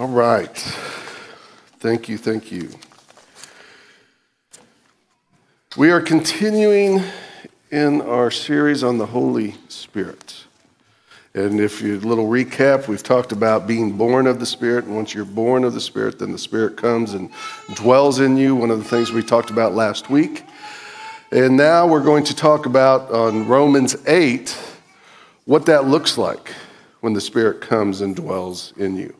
All right. Thank you, thank you. We are continuing in our series on the Holy Spirit. And if you a little recap, we've talked about being born of the Spirit, and once you're born of the Spirit, then the Spirit comes and dwells in you. One of the things we talked about last week. And now we're going to talk about on Romans 8 what that looks like when the Spirit comes and dwells in you.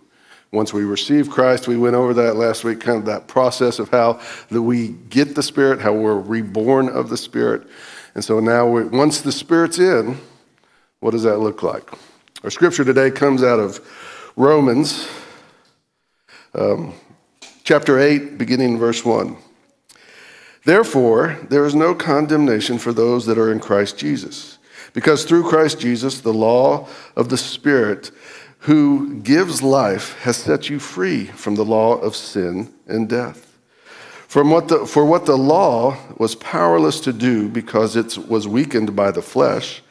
Once we receive Christ, we went over that last week, kind of that process of how that we get the Spirit, how we're reborn of the Spirit. And so now, we, once the Spirit's in, what does that look like? Our scripture today comes out of Romans um, chapter 8, beginning in verse 1. Therefore, there is no condemnation for those that are in Christ Jesus, because through Christ Jesus, the law of the Spirit who gives life has set you free from the law of sin and death. From what the, for what the law was powerless to do because it was weakened by the flesh,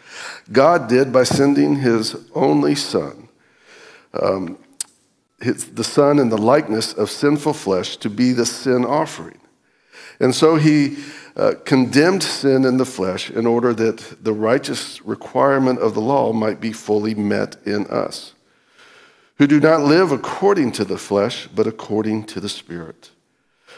God did by sending his only Son, um, his, the Son in the likeness of sinful flesh, to be the sin offering. And so he uh, condemned sin in the flesh in order that the righteous requirement of the law might be fully met in us who do not live according to the flesh, but according to the Spirit.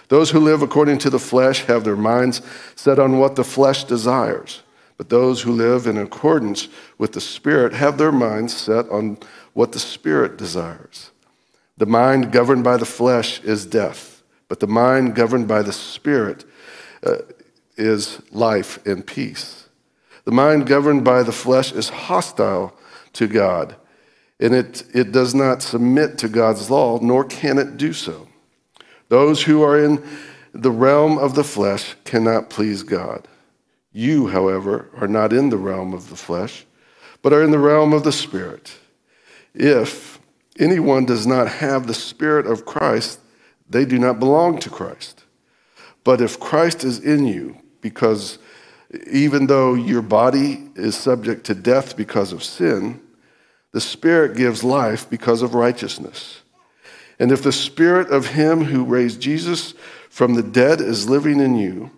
Those who live according to the flesh have their minds set on what the flesh desires, but those who live in accordance with the Spirit have their minds set on what the Spirit desires. The mind governed by the flesh is death, but the mind governed by the Spirit uh, is life and peace. The mind governed by the flesh is hostile to God and it, it does not submit to God's law, nor can it do so. Those who are in the realm of the flesh cannot please God. You, however, are not in the realm of the flesh, but are in the realm of the Spirit. If anyone does not have the Spirit of Christ, they do not belong to Christ. But if Christ is in you, because even though your body is subject to death because of sin, the Spirit gives life because of righteousness. And if the Spirit of Him who raised Jesus from the dead is living in you,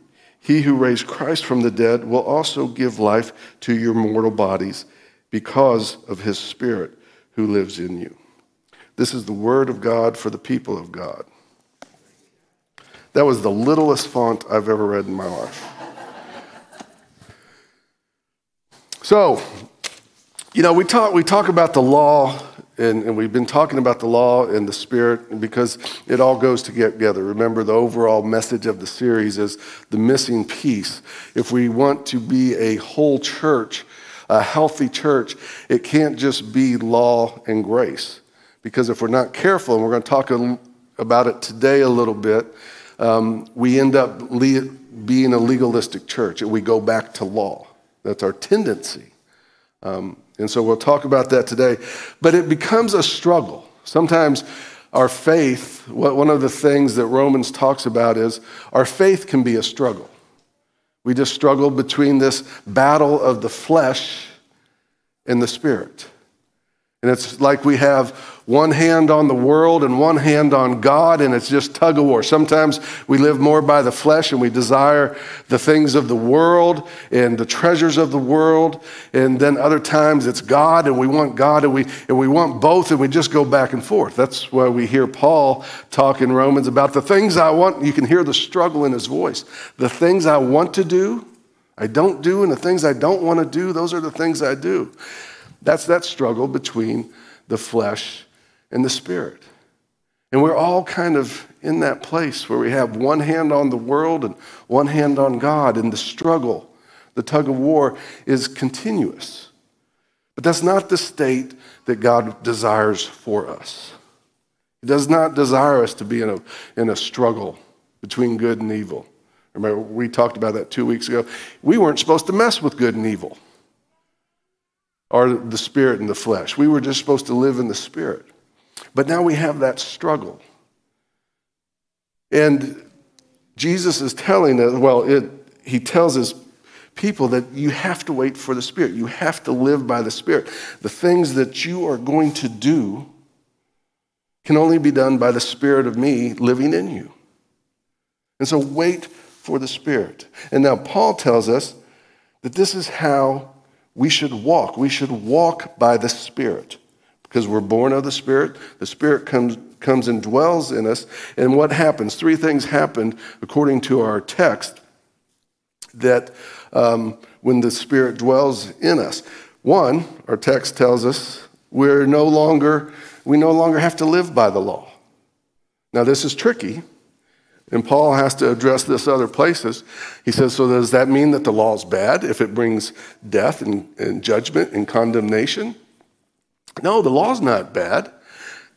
he who raised Christ from the dead will also give life to your mortal bodies because of his Spirit who lives in you. This is the word of God for the people of God. That was the littlest font I've ever read in my life. So, you know, we talk, we talk about the law, and, and, we've been talking about the law and the spirit because it all goes together. Remember, the overall message of the series is the missing piece. If we want to be a whole church, a healthy church, it can't just be law and grace. Because if we're not careful, and we're going to talk about it today a little bit, um, we end up le- being a legalistic church and we go back to law. That's our tendency. Um, and so we'll talk about that today. But it becomes a struggle. Sometimes our faith, one of the things that Romans talks about is our faith can be a struggle. We just struggle between this battle of the flesh and the spirit. And it's like we have one hand on the world and one hand on God, and it's just tug of war. Sometimes we live more by the flesh and we desire the things of the world and the treasures of the world. And then other times it's God and we want God and we, and we want both and we just go back and forth. That's why we hear Paul talk in Romans about the things I want. You can hear the struggle in his voice. The things I want to do, I don't do, and the things I don't want to do, those are the things I do. That's that struggle between the flesh and the spirit. And we're all kind of in that place where we have one hand on the world and one hand on God, and the struggle, the tug of war, is continuous. But that's not the state that God desires for us. He does not desire us to be in a, in a struggle between good and evil. Remember, we talked about that two weeks ago. We weren't supposed to mess with good and evil or the spirit and the flesh. We were just supposed to live in the spirit. But now we have that struggle. And Jesus is telling us, well, it, he tells his people that you have to wait for the Spirit. You have to live by the Spirit. The things that you are going to do can only be done by the Spirit of me living in you. And so wait for the Spirit. And now Paul tells us that this is how we should walk. We should walk by the Spirit because we're born of the Spirit. The Spirit comes, comes and dwells in us. And what happens? Three things happened according to our text that um, when the Spirit dwells in us. One, our text tells us we're no longer, we no longer have to live by the law. Now, this is tricky, and Paul has to address this other places. He says, So does that mean that the law is bad if it brings death and, and judgment and condemnation? No, the law's not bad.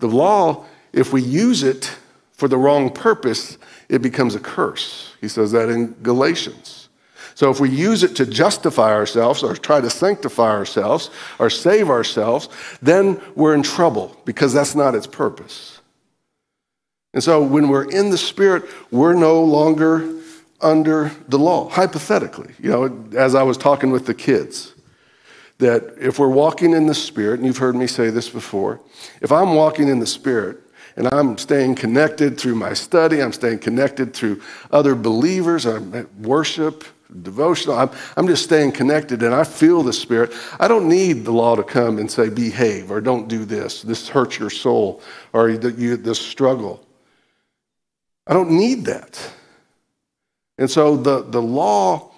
The law, if we use it for the wrong purpose, it becomes a curse. He says that in Galatians. So if we use it to justify ourselves or try to sanctify ourselves or save ourselves, then we're in trouble because that's not its purpose. And so when we're in the Spirit, we're no longer under the law, hypothetically. You know, as I was talking with the kids, that if we're walking in the Spirit, and you've heard me say this before, if I'm walking in the Spirit and I'm staying connected through my study, I'm staying connected through other believers, I'm worship, devotional. I'm, I'm just staying connected and I feel the Spirit. I don't need the law to come and say, behave or don't do this. This hurts your soul or you, this struggle. I don't need that. And so the, the law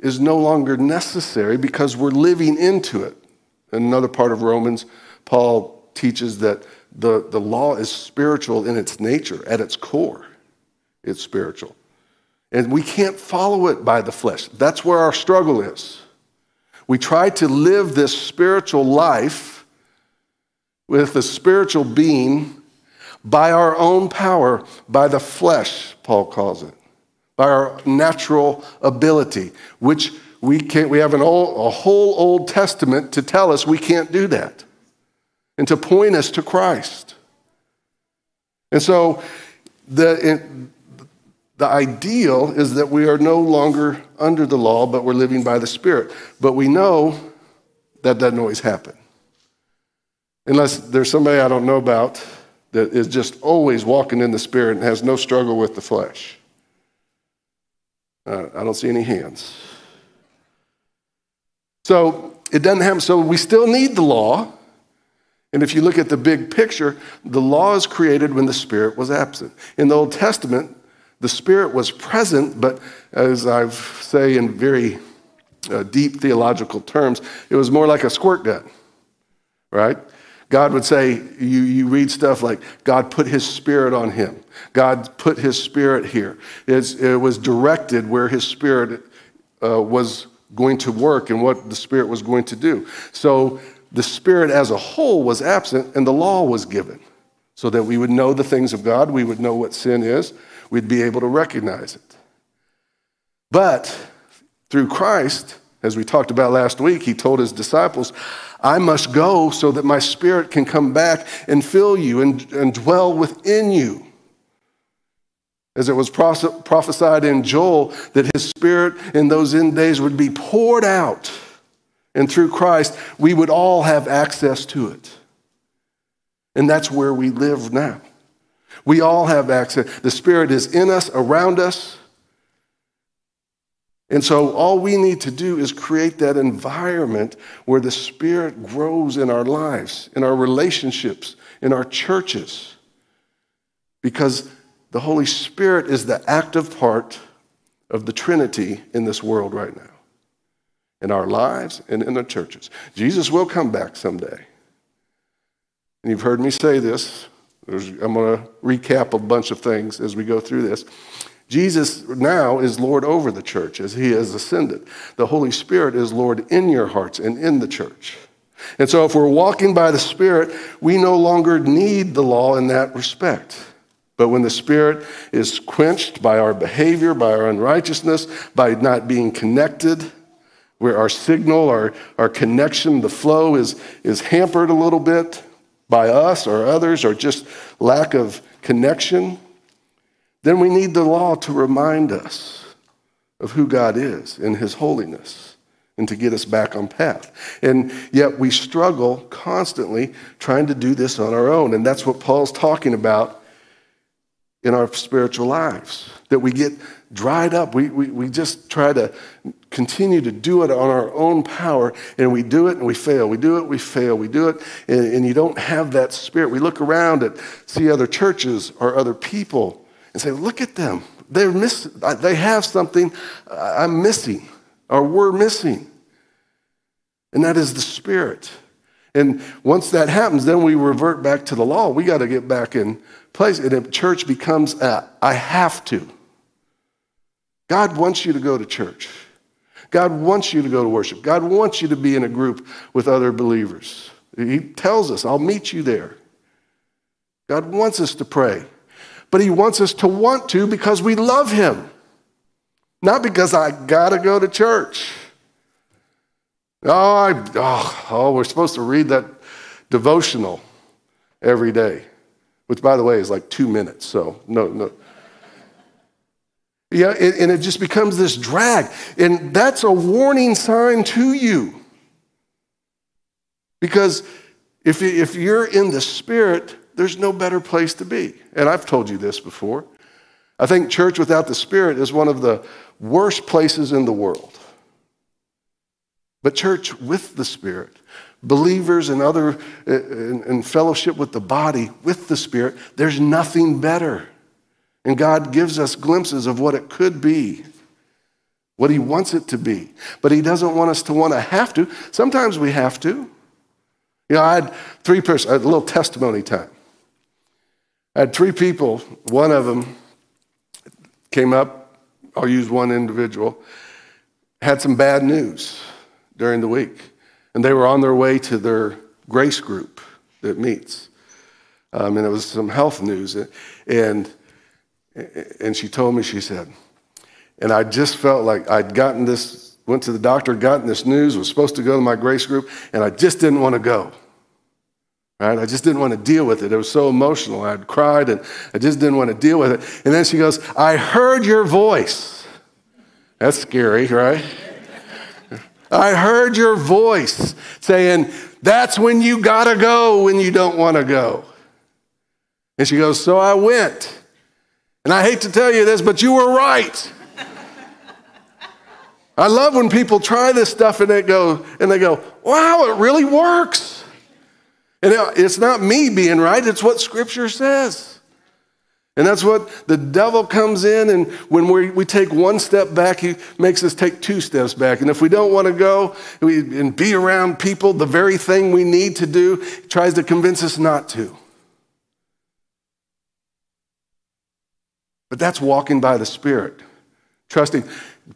is no longer necessary because we're living into it. In another part of Romans, Paul teaches that the, the law is spiritual in its nature, at its core. It's spiritual. And we can't follow it by the flesh. That's where our struggle is. We try to live this spiritual life with a spiritual being by our own power, by the flesh, Paul calls it, by our natural ability, which we can't, we have an old, a whole Old Testament to tell us we can't do that and to point us to Christ. And so the, the ideal is that we are no longer under the law, but we're living by the Spirit. But we know that doesn't always happen. Unless there's somebody I don't know about that is just always walking in the Spirit and has no struggle with the flesh. Uh, I don't see any hands. So it doesn't happen. So we still need the law. And if you look at the big picture, the law is created when the Spirit was absent. In the Old Testament, the Spirit was present, but as I say in very uh, deep theological terms, it was more like a squirt gun, right? God would say, you, you read stuff like, God put his spirit on him. God put his spirit here. It's, it was directed where his spirit uh, was going to work and what the spirit was going to do. So the spirit as a whole was absent and the law was given so that we would know the things of God, we would know what sin is, we'd be able to recognize it. But through Christ, as we talked about last week, he told his disciples, I must go so that my spirit can come back and fill you and, and dwell within you. As it was prophesied in Joel that his spirit in those end days would be poured out, and through Christ, we would all have access to it. And that's where we live now. We all have access. The Spirit is in us, around us. And so all we need to do is create that environment where the Spirit grows in our lives, in our relationships, in our churches. Because the Holy Spirit is the active part of the Trinity in this world right now, in our lives and in the churches. Jesus will come back someday. And you've heard me say this there's, I'm going to recap a bunch of things as we go through this. Jesus now is Lord over the church as he has ascended. The Holy Spirit is Lord in your hearts and in the church. And so, if we're walking by the Spirit, we no longer need the law in that respect. But when the Spirit is quenched by our behavior, by our unrighteousness, by not being connected, where our signal, our, our connection, the flow is, is hampered a little bit, by us or others or just lack of connection, then we need the law to remind us of who God is in his holiness and to get us back on path. And yet we struggle constantly trying to do this on our own. And that's what Paul's talking about in our spiritual lives. That we get dried up. We, we, we just try to continue to do it on our own power, and we do it and we fail. We do it, we fail. We do it, and, and you don't have that spirit. We look around at see other churches or other people and say, look at them. They're miss, uh, they have something uh, I'm missing or we're missing. And that is the Spirit. And once that happens, then we revert back to the law. We got to get back in place. And if church becomes a, I have to. God wants you to go to church. God wants you to go to worship. God wants you to be in a group with other believers. He tells us, I'll meet you there. God wants us to pray, but He wants us to want to because we love Him, not because I got to go to church. Oh, I, oh, oh, we're supposed to read that devotional every day, which, by the way, is like two minutes. So, no, no. Yeah, and it just becomes this drag. And that's a warning sign to you. Because if, if you're in the Spirit, there's no better place to be. And I've told you this before. I think church without the Spirit is one of the worst places in the world. But church with the Spirit, believers and other uh, in, in fellowship with the body with the Spirit, there's nothing better. And God gives us glimpses of what it could be, what He wants it to be. But He doesn't want us to want to have to. Sometimes we have to. You know, I had three persons, a little testimony time. I had three people. One of them came up, I'll use one individual, had some bad news during the week. And they were on their way to their grace group that meets. Um, and it was some health news. And, and she told me, she said, and I just felt like I'd gotten this, went to the doctor, gotten this news, was supposed to go to my grace group, and I just didn't want to go. Right? I just didn't want to deal with it. It was so emotional. I had cried and I just didn't want to deal with it. And then she goes, I heard your voice. That's scary, right? I heard your voice saying, That's when you got to go when you don't want to go. And she goes, So I went. And I hate to tell you this, but you were right. I love when people try this stuff and they go, and they go, wow, it really works. And it's not me being right, it's what Scripture says. And that's what the devil comes in, and when we, we take one step back, he makes us take two steps back. And if we don't want to go we, and be around people, the very thing we need to do, he tries to convince us not to. But that's walking by the Spirit, trusting.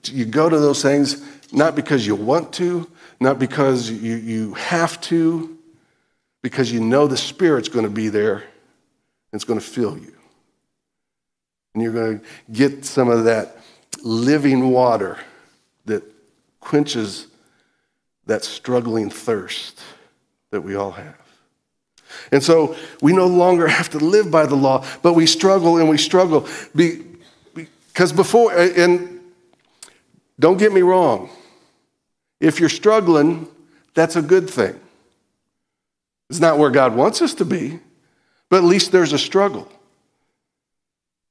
You go to those things not because you want to, not because you, you have to, because you know the Spirit's going to be there and it's going to fill you. And you're going to get some of that living water that quenches that struggling thirst that we all have. And so we no longer have to live by the law, but we struggle and we struggle. Because before, and don't get me wrong, if you're struggling, that's a good thing. It's not where God wants us to be, but at least there's a struggle.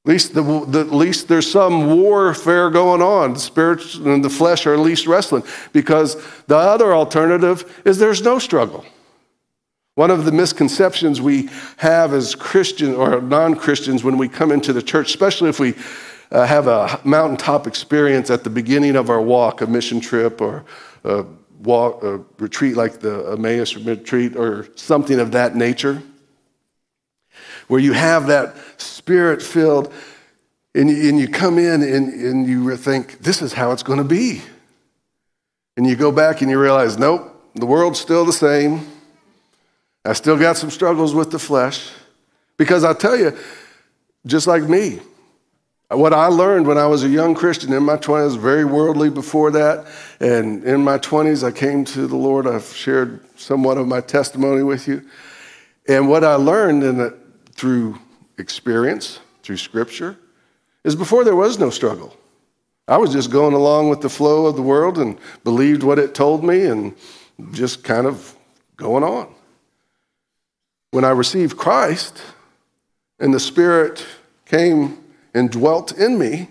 At least, the, the, at least there's some warfare going on. The spirit and the flesh are at least wrestling because the other alternative is there's no struggle. One of the misconceptions we have as Christians or non Christians when we come into the church, especially if we uh, have a mountaintop experience at the beginning of our walk, a mission trip or a, walk, a retreat like the Emmaus retreat or something of that nature where you have that spirit filled and you, and you come in and, and you think, this is how it's going to be. And you go back and you realize, nope, the world's still the same. I still got some struggles with the flesh. Because I tell you, just like me, what I learned when I was a young Christian in my 20s, very worldly before that, and in my 20s, I came to the Lord. I've shared somewhat of my testimony with you. And what I learned in the, through experience, through scripture, is before there was no struggle. I was just going along with the flow of the world and believed what it told me and just kind of going on. When I received Christ and the Spirit came and dwelt in me,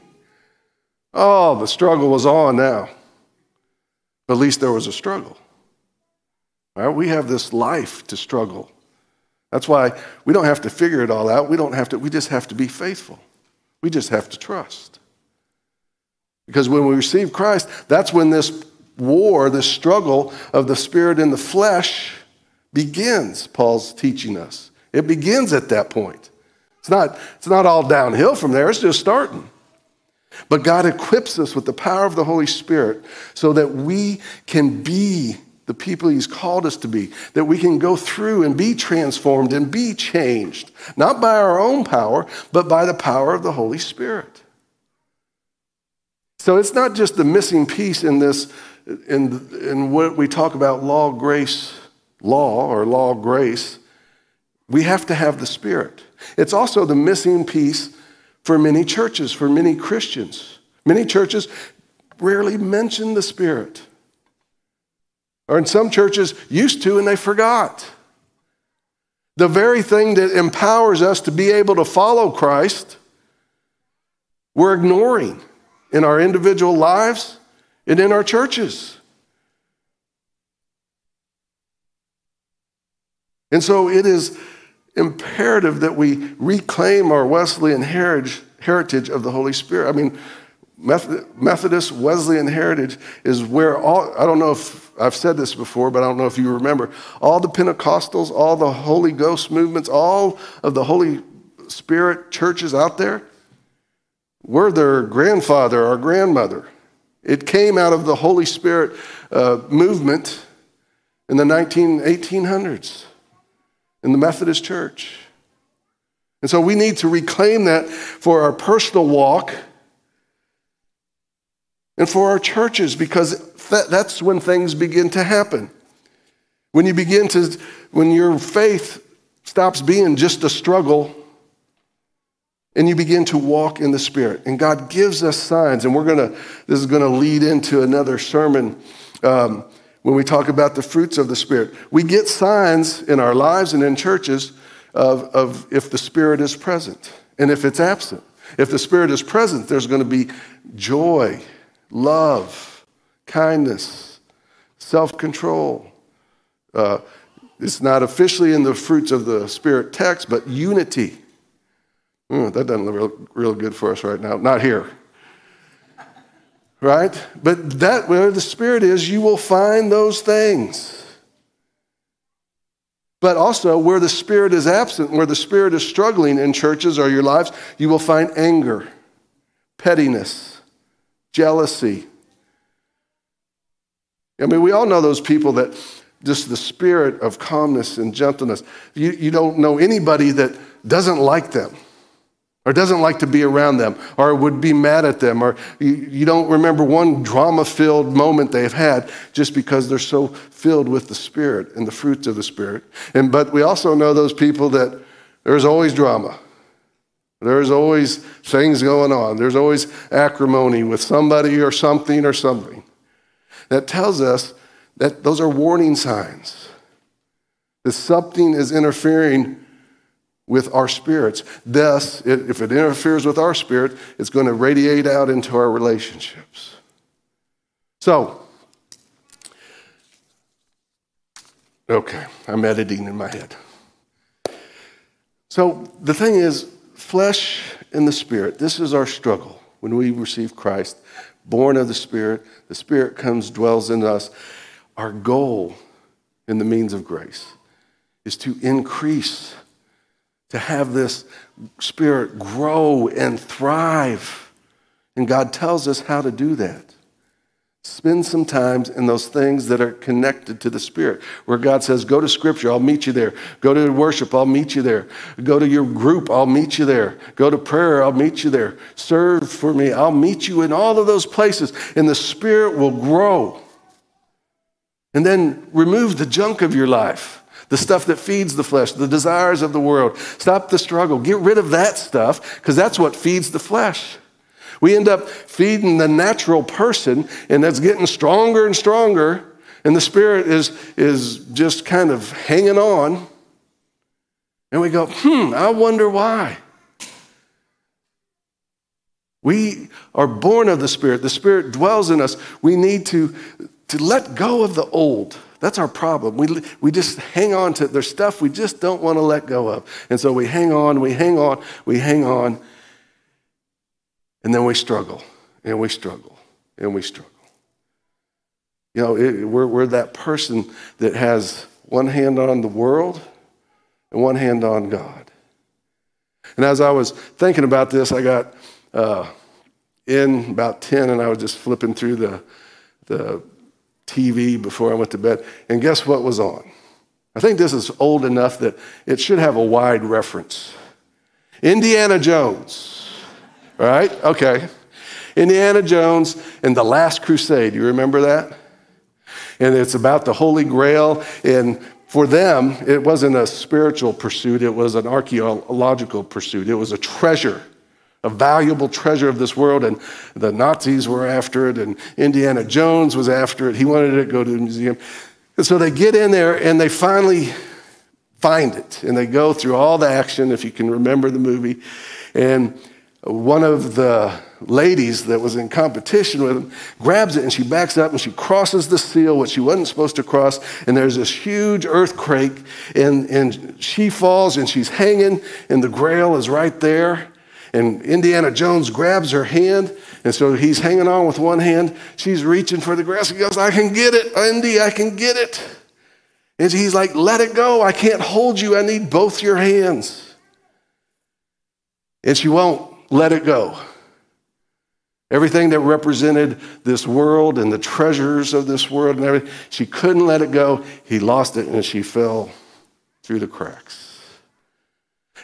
oh, the struggle was on now. At least there was a struggle. Right? We have this life to struggle. That's why we don't have to figure it all out. We don't have to, we just have to be faithful. We just have to trust. Because when we receive Christ, that's when this war, this struggle of the spirit and the flesh begins, Paul's teaching us. It begins at that point. It's not, it's not all downhill from there, it's just starting. But God equips us with the power of the Holy Spirit so that we can be the people He's called us to be, that we can go through and be transformed and be changed, not by our own power, but by the power of the Holy Spirit. So it's not just the missing piece in this, in, in what we talk about law, grace, law, or law, grace. We have to have the Spirit. It's also the missing piece for many churches, for many Christians. Many churches rarely mention the Spirit. Or in some churches, used to and they forgot. The very thing that empowers us to be able to follow Christ, we're ignoring in our individual lives and in our churches. And so it is imperative that we reclaim our Wesleyan heritage of the Holy Spirit. I mean, Methodist Wesleyan heritage is where all, I don't know if I've said this before, but I don't know if you remember, all the Pentecostals, all the Holy Ghost movements, all of the Holy Spirit churches out there, were their grandfather or grandmother. It came out of the Holy Spirit uh, movement in the 19, 1800s in the Methodist Church. And so we need to reclaim that for our personal walk and for our churches because that's when things begin to happen. When you begin to, when your faith stops being just a struggle and you begin to walk in the Spirit. And God gives us signs, and we're to, this is to lead into another sermon. Um, when we talk about the fruits of the Spirit. We get signs in our lives and in churches of, of if the Spirit is present and if it's absent. If the Spirit is present, there's going to be joy, love, kindness, self control. Uh, it's not officially in the fruits of the Spirit text, but unity. Mm, that doesn't look real, real good for us right now. Not here right? But that where the Spirit is, you will find those things. But also, where the Spirit is absent, where the Spirit is struggling in churches or your lives, you will find anger, pettiness, jealousy. I mean, we all know those people that just the spirit of calmness and gentleness. You, you don't know anybody that doesn't like them or doesn't like to be around them, or would be mad at them, or you, you don't remember one drama filled moment they've had just because they're so filled with the Spirit and the fruits of the Spirit. And, but we also know those people that there's always drama. There's always things going on. There's always acrimony with somebody or something or something. That tells us that those are warning signs that something is interfering with our spirits. Thus, if it interferes with our spirit, it's going to radiate out into our relationships. So, okay, I'm editing in my head. So, the thing is, flesh and the spirit, this is our struggle when we receive Christ, born of the Spirit, the Spirit comes, dwells in us. Our goal in the means of grace is to increase to have this spirit grow and thrive. And God tells us how to do that. Spend some time in those things that are connected to the Spirit, where God says, Go to Scripture, I'll meet you there. Go to worship, I'll meet you there. Go to your group, I'll meet you there. Go to prayer, I'll meet you there. Serve for me, I'll meet you in all of those places, and the Spirit will grow. And then remove the junk of your life the stuff that feeds the flesh, the desires of the world. Stop the struggle. Get rid of that stuff because that's what feeds the flesh. We end up feeding the natural person, and that's getting stronger and stronger, and the spirit is, is just kind of hanging on. And we go, hmm, I wonder why. We are born of the Spirit. The Spirit dwells in us. We need to, to let go of the old. That's our problem. We, we just hang on to, there's stuff we just don't want to let go of. And so we hang on, we hang on, we hang on, and then we struggle, and we struggle, and we struggle. You know, it, we're, we're that person that has one hand on the world and one hand on God. And as I was thinking about this, I got uh, in about 10 and I was just flipping through the, the TV before I went to bed. And guess what was on? I think this is old enough that it should have a wide reference. Indiana Jones, right? Okay. Indiana Jones and the Last Crusade. You remember that? And it's about the Holy Grail. And for them, it wasn't a spiritual pursuit, it was an archaeological pursuit. It was a treasure a valuable treasure of this world, and the Nazis were after it, and Indiana Jones was after it. He wanted to go to the museum. And so they get in there and they finally find it, and they go through all the action, if you can remember the movie. And one of the ladies that was in competition with him grabs it and she backs up and she crosses the seal, which she wasn't supposed to cross. And there's this huge earthquake, and, and she falls and she's hanging, and the grail is right there. And Indiana Jones grabs her hand, and so he's hanging on with one hand. She's reaching for the grass. He goes, I can get it, Indy, I can get it. And he's like, Let it go. I can't hold you. I need both your hands. And she won't let it go. Everything that represented this world and the treasures of this world and everything, she couldn't let it go. He lost it and she fell through the cracks.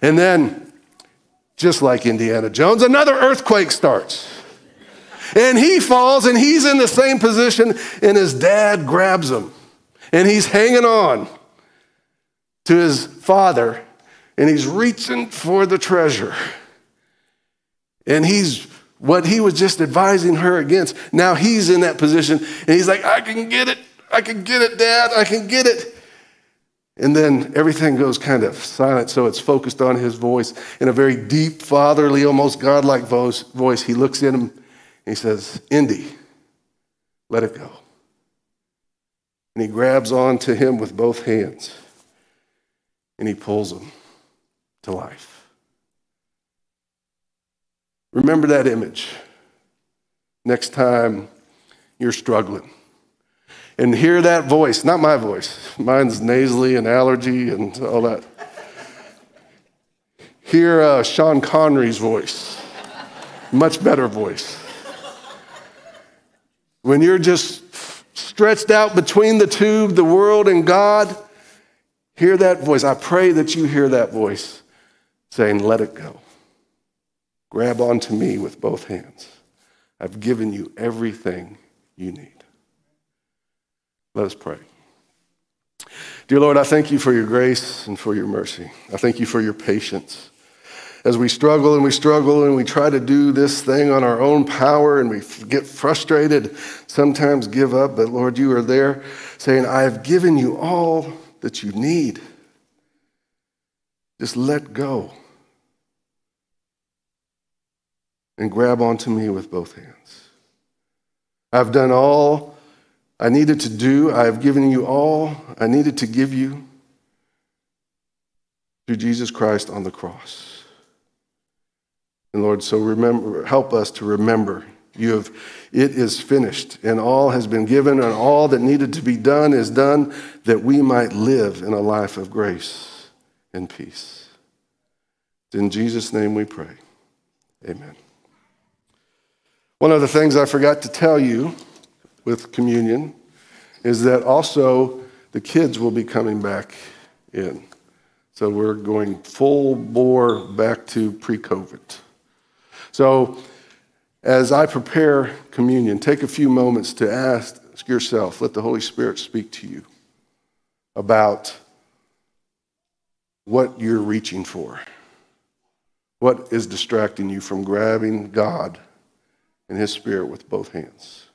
And then just like Indiana Jones, another earthquake starts. And he falls and he's in the same position, and his dad grabs him. And he's hanging on to his father, and he's reaching for the treasure. And he's what he was just advising her against. Now he's in that position, and he's like, I can get it. I can get it, Dad. I can get it. And then everything goes kind of silent, so it's focused on his voice. In a very deep, fatherly, almost godlike voice, he looks at him and he says, Indy, let it go. And he grabs on to him with both hands and he pulls him to life. Remember that image next time you're struggling and hear that voice, not my voice, mine's nasally and allergy and all that. Hear uh, Sean Connery's voice, much better voice. When you're just stretched out between the two, the world and God, hear that voice. I pray that you hear that voice saying, Let it go. Grab onto me with both hands. I've given you everything you need. Let us pray. Dear Lord, I thank you for your grace and for your mercy. I thank you for your patience. As we struggle and we struggle and we try to do this thing on our own power and we get frustrated, sometimes give up, but Lord, you are there saying, I have given you all that you need. Just let go and grab onto me with both hands. I've done all I needed to do. I have given you all I needed to give you through Jesus Christ on the cross. And Lord, so remember, help us to remember you have it is finished and all has been given and all that needed to be done is done that we might live in a life of grace and peace. In Jesus' name we pray. Amen. One of the things I forgot to tell you with communion is that also the kids will be coming back in. So we're going full bore back to pre COVID. So as I prepare communion, take a few moments to ask yourself, let the Holy Spirit speak to you about what you're reaching for. What is distracting you from grabbing God and his spirit with both hands.